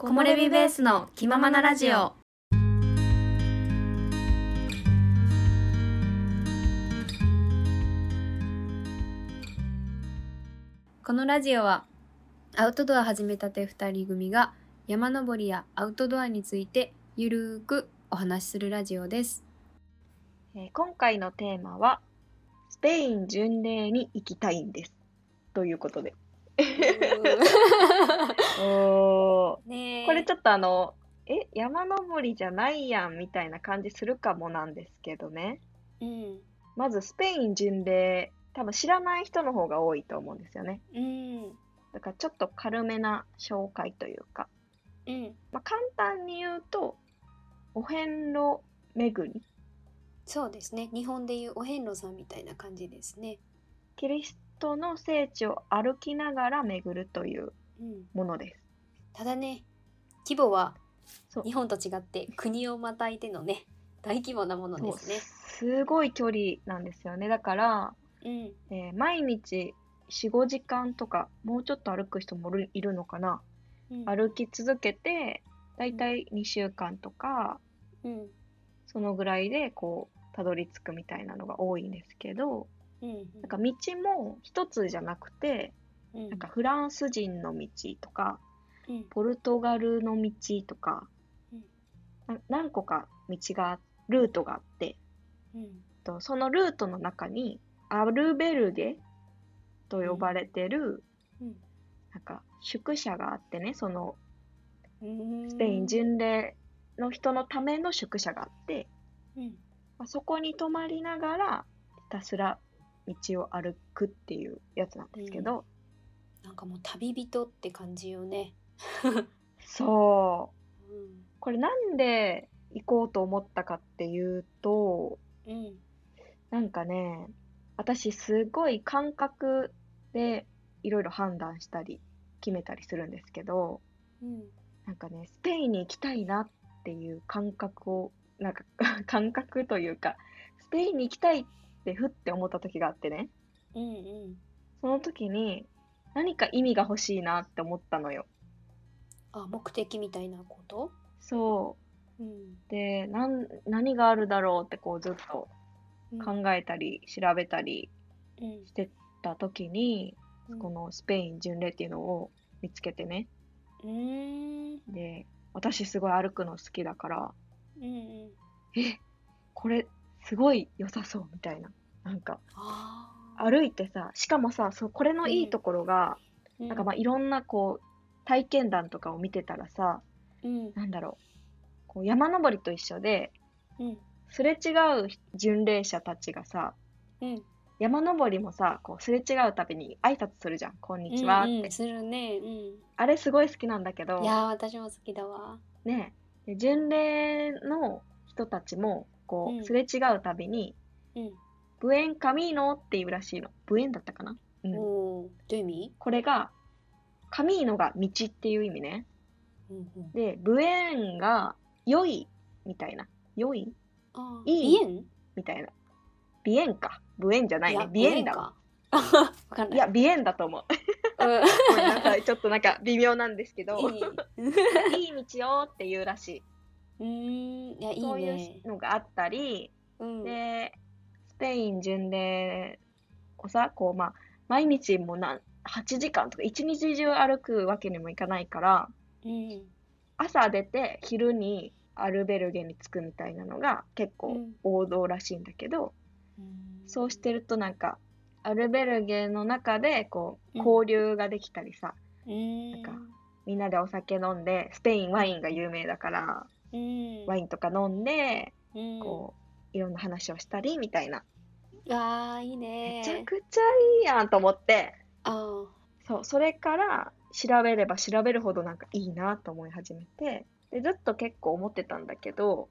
木漏れ日ベースの気ままなラジオこのラジオはアウトドア始めたて2人組が山登りやアウトドアについてゆるーくお話しするラジオですえー今回のテーマは、スペイン巡礼に行きたいんです。ということで。これちょっとあの、え、山登りじゃないやんみたいな感じするかもなんですけどね。うん。まずスペイン巡礼、多分知らない人の方が多いと思うんですよね。うん。だからちょっと軽めな紹介というか、うん。まあ、簡単に言うと、お遍路巡り、そうですね。日本でいうお遍路さんみたいな感じですね。キリストの聖地を歩きながら巡るといううんものです。ただね規模は日本と違って国をまたいでのね大規模なものですね。すごい距離なんですよね。だから、うんえー毎日4、5時間とか、もうちょっと歩く人もいるのかな。うん歩き続けて、だいたい2週間とか、うんそのぐらいで、こう、たどり着くみたいなのが多いんですけど、うんなんか道も一つじゃなくて、うん。なんかフランス人の道とか、うん。ポルトガルの道とか、何個か道が、ルートがあって、うん。とそのルートの中にアルベルゲと呼ばれてる、うん。なんか宿舎があってねそのうん。スペイン巡礼の人のための宿舎があって、うん。まあ、そこに泊まりながらひたすら道を歩くっていうやつなんですけど、なんかもう旅人って感じよね。そう。うん。これなんで行こうと思ったかっていうとうん。なんかね私すごい感覚でいろいろ判断したり決めたりするんですけどうん。なんかねスペインに行きたいなっていう感覚をなんか 感覚というかスペインに行きたいってふって思った時があってね。うんうん。その時に何か意味が欲しいなって思ったのよ。あ目的みたいなこと？そう。ん。うでなん何があるだろうってこうずっとうん。考えたり調べたりうん。してた時に、うん。このスペイン巡礼っていうのを見つけてね。うーん。で私すごい歩くの好きだからうんうん。えこれすごい良さそうみたいな。なんかあ歩いてさしかもさそうこれのいいところが、ーなんかまあいろんなこう体験談とかを見てたらさうん。なんだろう。こう山登りと一緒でうん。すれ違う巡礼者たちがさうん。山登りもさこうすれ違うたびに挨拶するじゃん「こんにちは」って、うん。うんするね。うん。あれすごい好きなんだけどいやー私も好きだわ。ねで巡礼の人たちもこう、うん。すれ違うたびにうん「ブエンカミーノ」っていうらしいの。ブエンだったかな、うん、どういう意味？これがカミーノが道っていう意味ね。うんうん。でブエンが良いみたいな。良い？あいい？みたいな。ビエンか。ブエンじゃないね。やビエンだわ。か。わかんない。いやビエンだと思う。うん。ちょっとなんか微妙なんですけど。いい。いい道よっていうらしいうーん。いやいいそうねいうのがあったりうん。でスペイン巡礼をさこうまあ毎日もな8時間とか一日中歩くわけにもいかないからうん。朝出て昼にアルベルゲに着くみたいなのが結構うん王道らしいんだけど、うん。そうしてるとなんかアルベルゲの中でこううん。交流ができたりさ、うん。なんかみんなでお酒飲んでスペインワインが有名だからうんワインとか飲んでうん。こういろんな話をしたりみたいな。あーいいね。めちゃくちゃいいやんと思って。あそうそれから調べれば調べるほどなんかいいなと思い始めて。でずっと結構思ってたんだけど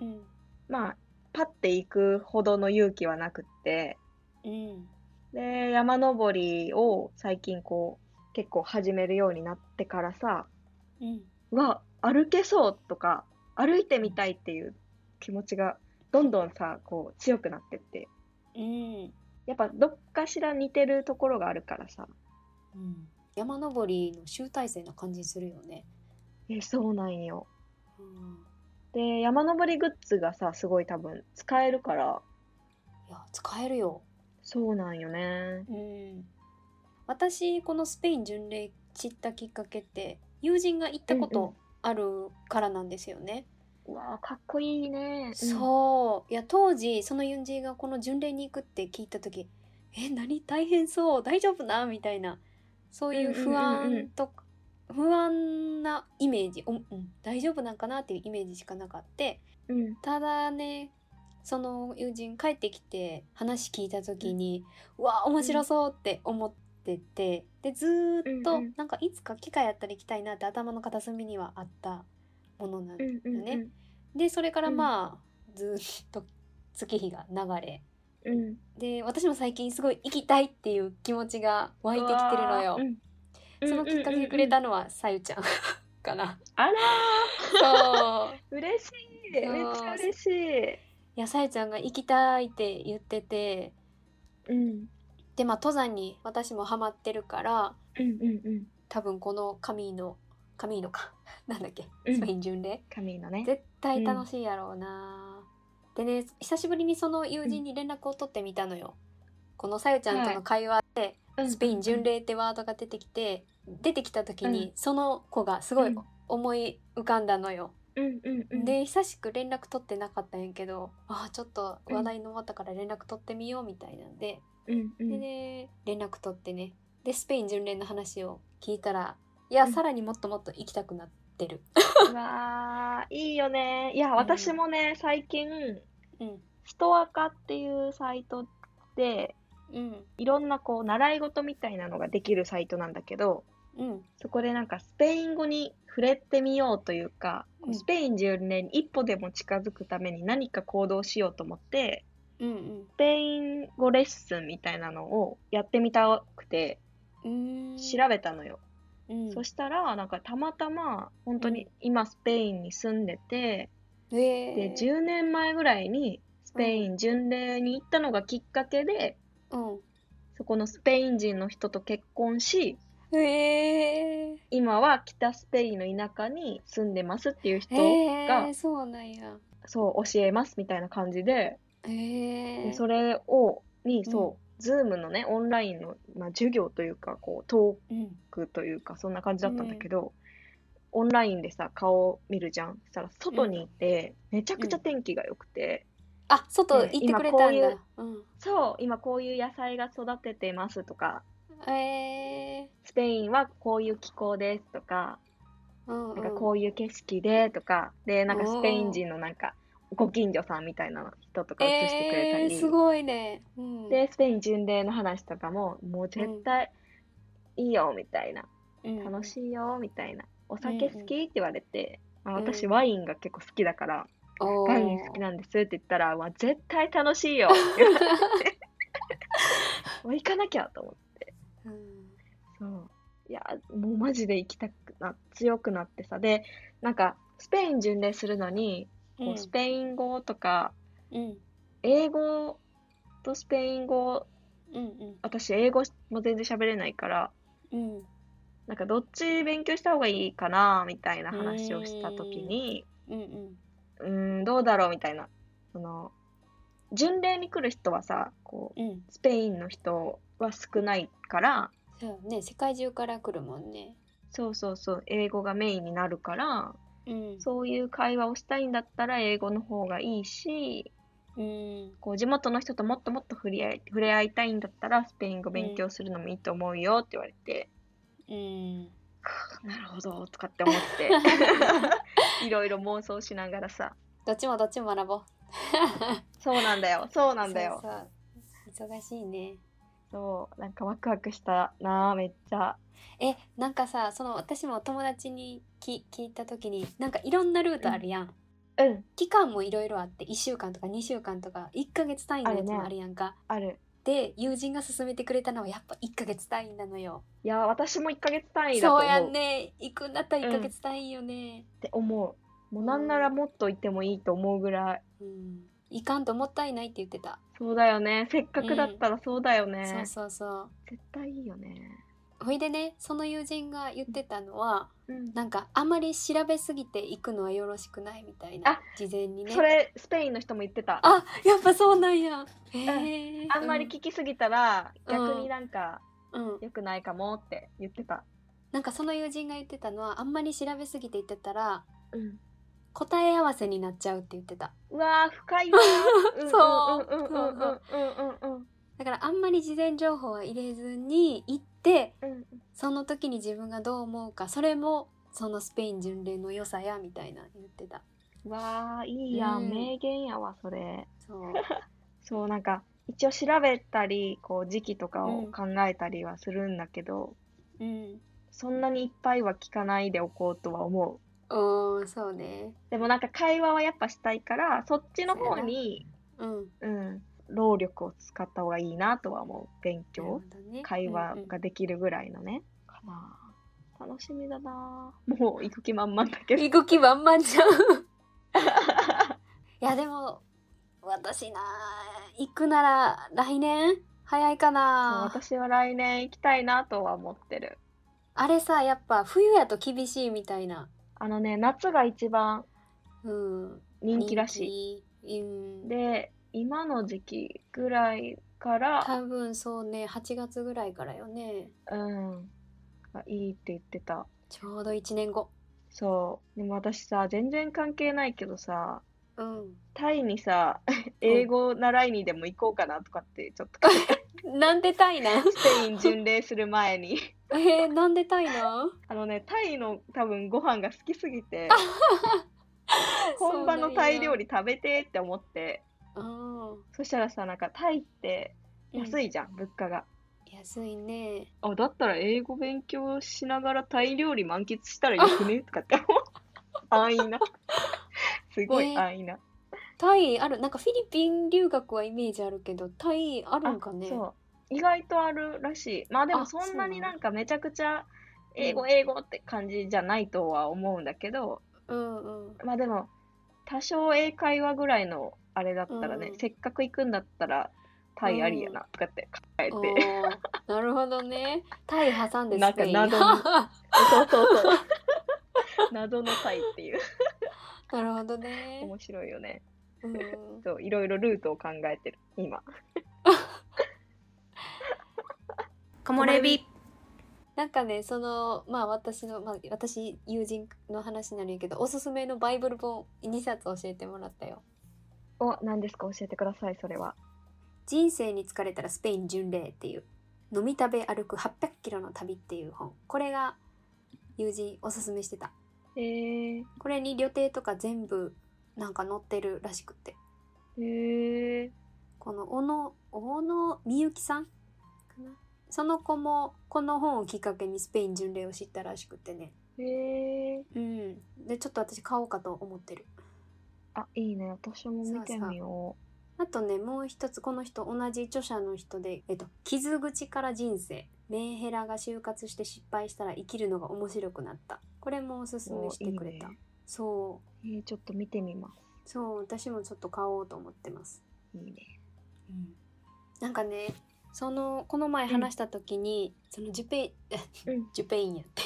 ーうん。まあパッて行くほどの勇気はなくって。うん。で山登りを最近こう結構始めるようになってからさうん。うわ歩けそうとか歩いてみたいっていう気持ちがどんどんさこう強くなってって。うん。やっぱどっかしら似てるところがあるからさ。うん。山登りの集大成な感じするよね。え、そうなんよ。うん、で、山登りグッズがさ、すごい多分使えるから、いや使えるよ。そうなんよね。うん、私このスペイン巡礼知ったきっかけって友人が行ったことあるからなんですよね。うわあ、かっこいいね。うん。そう。いや当時その友人がこの巡礼に行くって聞いた時え何？大変そう。大丈夫な？みたいな。そういう不安と、不安なイメージ。お、うん、大丈夫なんかなっていうイメージしかなかって。うん。ただねその友人帰ってきて話聞いた時に、うわ面白そうって思ってて。でずーっと、なんかいつか機会あったら行きたいなって頭の片隅にはあったものなんだようんうんね。でそれからまあ、ずーっと月日が流れうん。うん。で私も最近すごい行きたいっていう気持ちが湧いてきてるのよ。うんそのきっかけくれたのはさゆちゃんかな。あらそうー、嬉しい。めっちゃ嬉しい。いやさゆちゃんが行きたいって言っててうん。でまあ登山に私もハマってるからうんうんうん。多分このカミーノカミーノか。なんだっけ。うん。スペイン巡礼、神のね。絶対楽しいやろうな、でね久しぶりにその友人に連絡を取ってみたのよ、このさゆちゃんとの会話で、スペイン巡礼ってワードが出てきて出てきた時に、うん。その子がすごいうん。思い浮かんだのよ、うんうんうん。で久しく連絡取ってなかったんやけどあーちょっと話題の終わったから連絡取ってみようみたいなんで、うんうん。でね連絡取ってね。でスペイン巡礼の話を聞いたらいや、うん。さらにもっともっと行きたくなってる。うわー、いいよね。いや、私もね、最近、うん。ストアカっていうサイトで、うん。いろんなこう、習い事みたいなのができるサイトなんだけど、うん。そこでなんかスペイン語に触れてみようというか、うん。スペイン巡礼に一歩でも近づくために何か行動しようと思って、うんスペイン語レッスンみたいなのをやってみたくてうん。調べたのよ。うん。そしたら、なんかたまたま本当に今スペインに住んでて、えで、10年前ぐらいにスペイン巡礼に行ったのがきっかけで、うん。そこのスペイン人の人と結婚し、今は北スペインの田舎に住んでますっていう人へが、えそうなんや。そう教えますみたいな感じで、へえでそれを、に、うん。そう、ズームのね、オンラインの、まあ、授業というか、こう、トうんークというか、そんな感じだったんだけど、オンラインでさ、顔見るじゃん。そしたら、外にいて、めちゃくちゃ天気が良くて、あ外行ってくれたんだ。うん。そう、今こういう野菜が育ててますとか、へえスペインはこういう気候ですとか、うん。なんかこういう景色でとか、で、なんかスペイン人のなんか、ご近所さんみたいな人とか映してくれたり、えー、すごいね、うん、で、スペイン巡礼の話とかも、もう絶対いいよみたいな、うん。楽しいよみたいな、お酒好きって言われて、まあ、うん私ワインが結構好きだから、ワイン好きなんですって言ったら、まあ、絶対楽しいよって言われて、もう行かなきゃと思って。うん。そう。いや、もうマジで行きたくな、強くなってさ。で、なんか、スペイン巡礼するのに、こうスペイン語とか、うん。英語とスペイン語、うんうん。私英語も全然喋れないから、うん。なんかどっち勉強した方がいいかな、みたいな話をしたときに、うんうん。うーん、どうだろうみたいな。その、巡礼に来る人はさ、こう、うん。スペインの人は少ないから、そうね世界中から来るもんね。そうそうそう、英語がメインになるから、うん。そういう会話をしたいんだったら英語の方がいいし、うん。こう地元の人ともっともっと触れ合い触れ合いたいんだったらスペイン語勉強するのもいいと思うよって言われて、うん。なるほどとかって思って。いろいろ妄想しながらさ。どっちもどっちも学ぼう。そうなんだよそうなんだよ。忙しいねそうなんかワクワクしたなあめっちゃ。えなんかさその私も友達にき聞いた時になんかいろんなルートあるやん、うん。期間もいろいろあって1週間とか2週間とか1ヶ月単位のやつもあるやんか、ある。で友人が勧めてくれたのはやっぱ1ヶ月単位なのよ。いや私も1ヶ月単位だと思う。そうやんね。行くんだったら1ヶ月単位よね。って思う。もうなんならもっといてもいいと思うぐらい。うん行かんともったいないって言ってた、そうだよね。せっかくだったらそうだよね、そうそうそう。絶対いいよね。ほいでねその友人が言ってたのはうん。なんかあんまり調べすぎていくのはよろしくないみたいなあ事前にね。それスペインの人も言ってた。あやっぱそうなんや。へえあんまり聞きすぎたら、うん。逆になんかうん、良くないかもって言ってた。なんかその友人が言ってたのはあんまり調べすぎて言ってたらうん答え合わせになっちゃうって言ってた。うわー深いわ。ーそううんうんうんだからあんまり事前情報は入れずに行ってうんその時に自分がどう思うかそれもそのスペイン巡礼の良さやみたいな言ってた。わあいいやん、うん。名言やわそれ。そう。そうなんか一応調べたりこう時期とかを考えたりはするんだけど、うん。そんなにいっぱいは聞かないでおこうとは思うおーそうね。でもなんか会話はやっぱしたいからそっちの方にうんうん。労力を使った方がいいなとは思う勉強。ね。会話ができるぐらいのね、かな楽しみだな。もう行く気満々だけど。行く気満々じゃん。いやでも私な行くなら来年？早いかな。私は来年行きたいなとは思ってる。あれさやっぱ冬やと厳しいみたいなあのね夏が一番うん。人気らしい、うん、いで今の時期ぐらいから多分そうね8月ぐらいからよね。うん。がいいって言ってた。ちょうど1年後。そう。でも私さ全然関係ないけどさうん。タイにさ英語習いにでも行こうかなとかってちょっと なんでタイなん？スペイン巡礼する前にえー、なんでタイなんあのねタイの多分ご飯が好きすぎて本場のタイ料理食べてって思って。うんそしたらさなんかタイって安い、いじゃん、物価が。安いね。あだったら英語勉強しながらタイ料理満喫したらよくね？とかって思う。安易な。すごいえ安易な、タイあるなんかフィリピン留学はイメージあるけどタイあるんかね？そう意外とあるらしい。まあでもあそんなにななんかめちゃくちゃ英語う英語って感じじゃないとは思うんだけど、うんうん。まあでも多少英会話ぐらいのあれだったらね、うん。せっかく行くんだったらタイありやなとかって考えて、なるほどね。タイ挟んでスペイン。謎 そうそうそう。謎のタイっていう。なるほどね。面白いよね。うん。そういろいろルートを考えてる今木漏れ日なんかねそのまあ私の、まあ、私友人の話になるんやけどおすすめのバイブル本2冊教えてもらったよ。お何ですか？教えてくださいそれは「人生に疲れたらスペイン巡礼」っていう「飲み食べ歩く800キロの旅」っていう本。これが友人おすすめしてた。へえこれに旅程とか全部なんか載ってるらしくて。へえこの小野小野みゆきさんかな？その子もこの本をきっかけにスペイン巡礼を知ったらしくてね。へえうん。でちょっと私買おうかと思ってる。あいいね。私も見てみよあとねもう一つこの人同じ著者の人で、えっと「傷口から人生。メンヘラが就活して失敗したら生きるのが面白くなった」これもおすうすめしてくれた。ね。そう。えーちょっと見てみまそう。私もちょっと買おうと思ってます、すいいね。なんかねそのこの前話した時に、そのジュペイうん。ジュペインやって。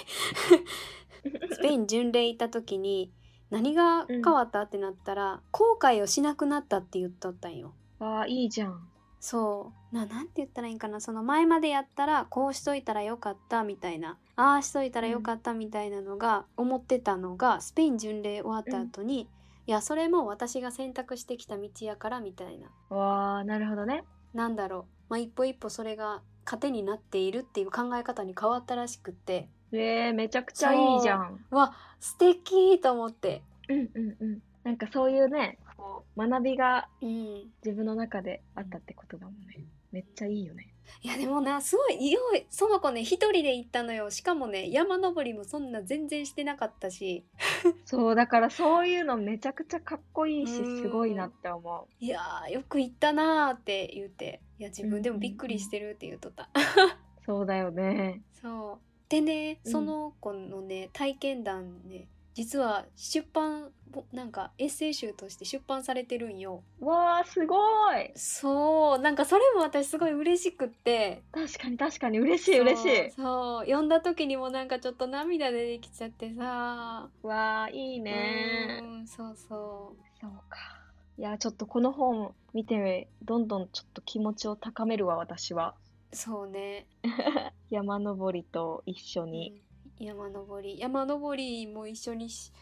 スペイン巡礼行った時に何が変わったってなったら、後悔をしなくなったって言っとったんよ。あーいいじゃん。そう。ななんて言ったらいいんかな。その前までやったらこうしといたらよかったみたいな。ああしといたらよかったみたいなのが思ってたのが、スペイン巡礼終わった後に、いやそれも私が選択してきた道やからみたいな。わあなるほどね。なんだろう、まあ、一歩一歩それが糧になっているっていう考え方に変わったらしくって。えー、めちゃくちゃいいじゃん。わ素敵と思って。うんうんうんなんかそういうねこう学びがうん。自分の中であったってことだもんね。めっちゃいいよねいやでもなすごいよい。その子ね一人で行ったのよ。しかもね山登りもそんな全然してなかったし。そうだからそういうのめちゃくちゃかっこいいしうん。すごいなって思いやーよく行ったなーって言って。いや自分でもびっくりしてるって言っとった、うそうだよね。そう。でねうん。その子のね体験談ね実は出版ぼなんかエッセイ集として出版されてるんよ。わあすごい。そう。なんかそれも私すごい嬉しくって。確かに確かに嬉しい嬉しい。そう読んだ時にもなんかちょっと涙出てきちゃってさ。わあいいね。うんそうそそうか。いやちょっとこの本見てどんどんちょっと気持ちを高めるわ私は。うそうね、山登りと一緒に、うん山登り。山登りも一緒にし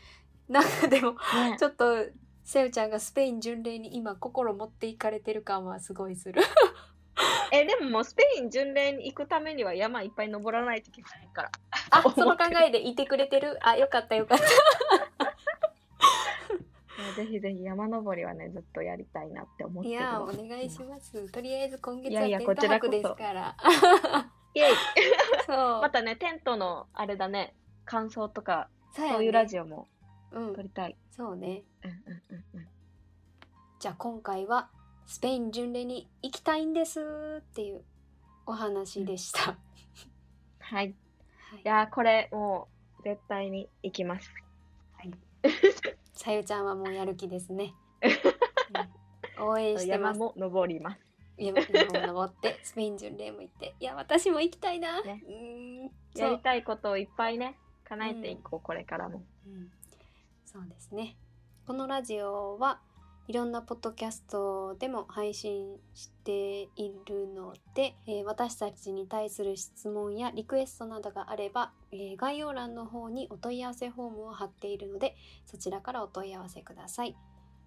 なんかでもね。ちょっとせよちゃんがスペイン巡礼に今心持っていかれてる感はすごいする。えでももうスペイン巡礼に行くためには山いっぱい登らないといけないから。あ その考えでいてくれてる？あよかったよかった。ねぜひぜひ山登りはねずっとやりたいなって思ってるいやおの願いします。とりあえず今月はいテンですから。イエイまたねテントのあれだね。感想とかそうやね。そういうラジオもうん。撮りたい、そうんうんうんうん。じゃあ今回はスペイン巡礼に行きたいんですっていうお話でした、はい。いはい。やーこれもう絶対に行きます。さゆちゃんはもうやる気ですね、うん。応援してます。山も登ります山山を登って スペイン巡礼も行って。いや私も行きたいな、ね。うーんやりたいことをいっぱいね叶えていこう、これからも。うん、そうですね。このラジオはいろんなポッドキャストでも配信しているので、えー私たちに対する質問やリクエストなどがあれば、えー概要欄の方にお問い合わせフォームを貼っているのでそちらからお問い合わせください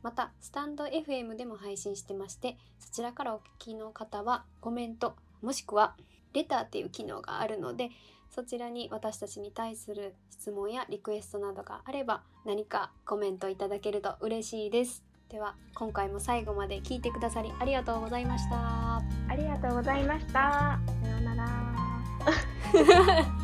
またスタンド FM でも配信してましてそちらからお聞きの方はコメントもしくはレターっていう機能があるのでそちらに私たちに対する質問やリクエストなどがあれば何かコメントいただけると嬉しいです。では今回も最後まで聞いてくださりありがとうございました。ありがとうございました。さようなら